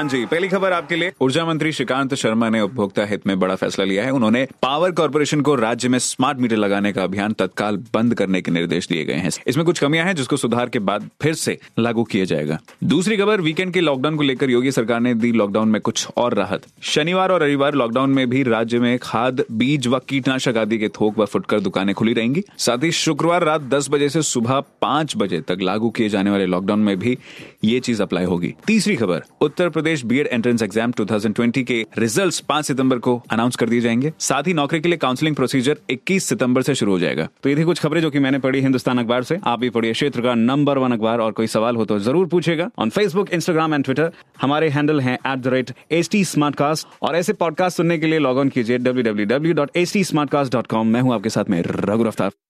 हाँ जी, पहली खबर आपके लिए। ऊर्जा मंत्री श्रीकांत शर्मा ने उपभोक्ता हित में बड़ा फैसला लिया है। उन्होंने पावर कॉर्पोरेशन को राज्य में स्मार्ट मीटर लगाने का अभियान तत्काल बंद करने के निर्देश दिए गए हैं। इसमें कुछ कमियाँ हैं, जिसको सुधार के बाद फिर से लागू किया जाएगा। दूसरी खबर, वीकेंड के लॉकडाउन को लेकर योगी सरकार ने दी लॉकडाउन में कुछ और राहत। शनिवार और रविवार लॉकडाउन में भी राज्य में खाद, बीज व कीटनाशक आदि के थोक व फुटकर दुकानें खुली रहेंगी। साथ ही शुक्रवार रात दस बजे से सुबह पाँच बजे तक लागू किए जाने वाले लॉकडाउन में भी ये चीज़ अप्लाई होगी। तीसरी खबर, Uttar Pradesh B Ed entrance exam 2020 के रिजल्ट्स 5 सितंबर को अनाउंस कर दिए जाएँगे। साथ ही नौकरी के लिए काउंसलिंग प्रोसीजर 21 सितंबर से शुरू हो जाएगा। तो ये थी कुछ खबरें जो कि मैंने पढ़ी हिंदुस्तान अखबार से। आप भी पढ़िए क्षेत्र का नंबर वन अखबार और कोई सवाल हो तो ज़रूर पूछेगा on Facebook Instagram and Twitter हमारे हैंडल है एट और ऐसे पॉडकास्ट सुनने के लिए लॉग ऑन कीजिए डब्ल्यू मैं हूँ आपके साथ में रघु रफ्तार।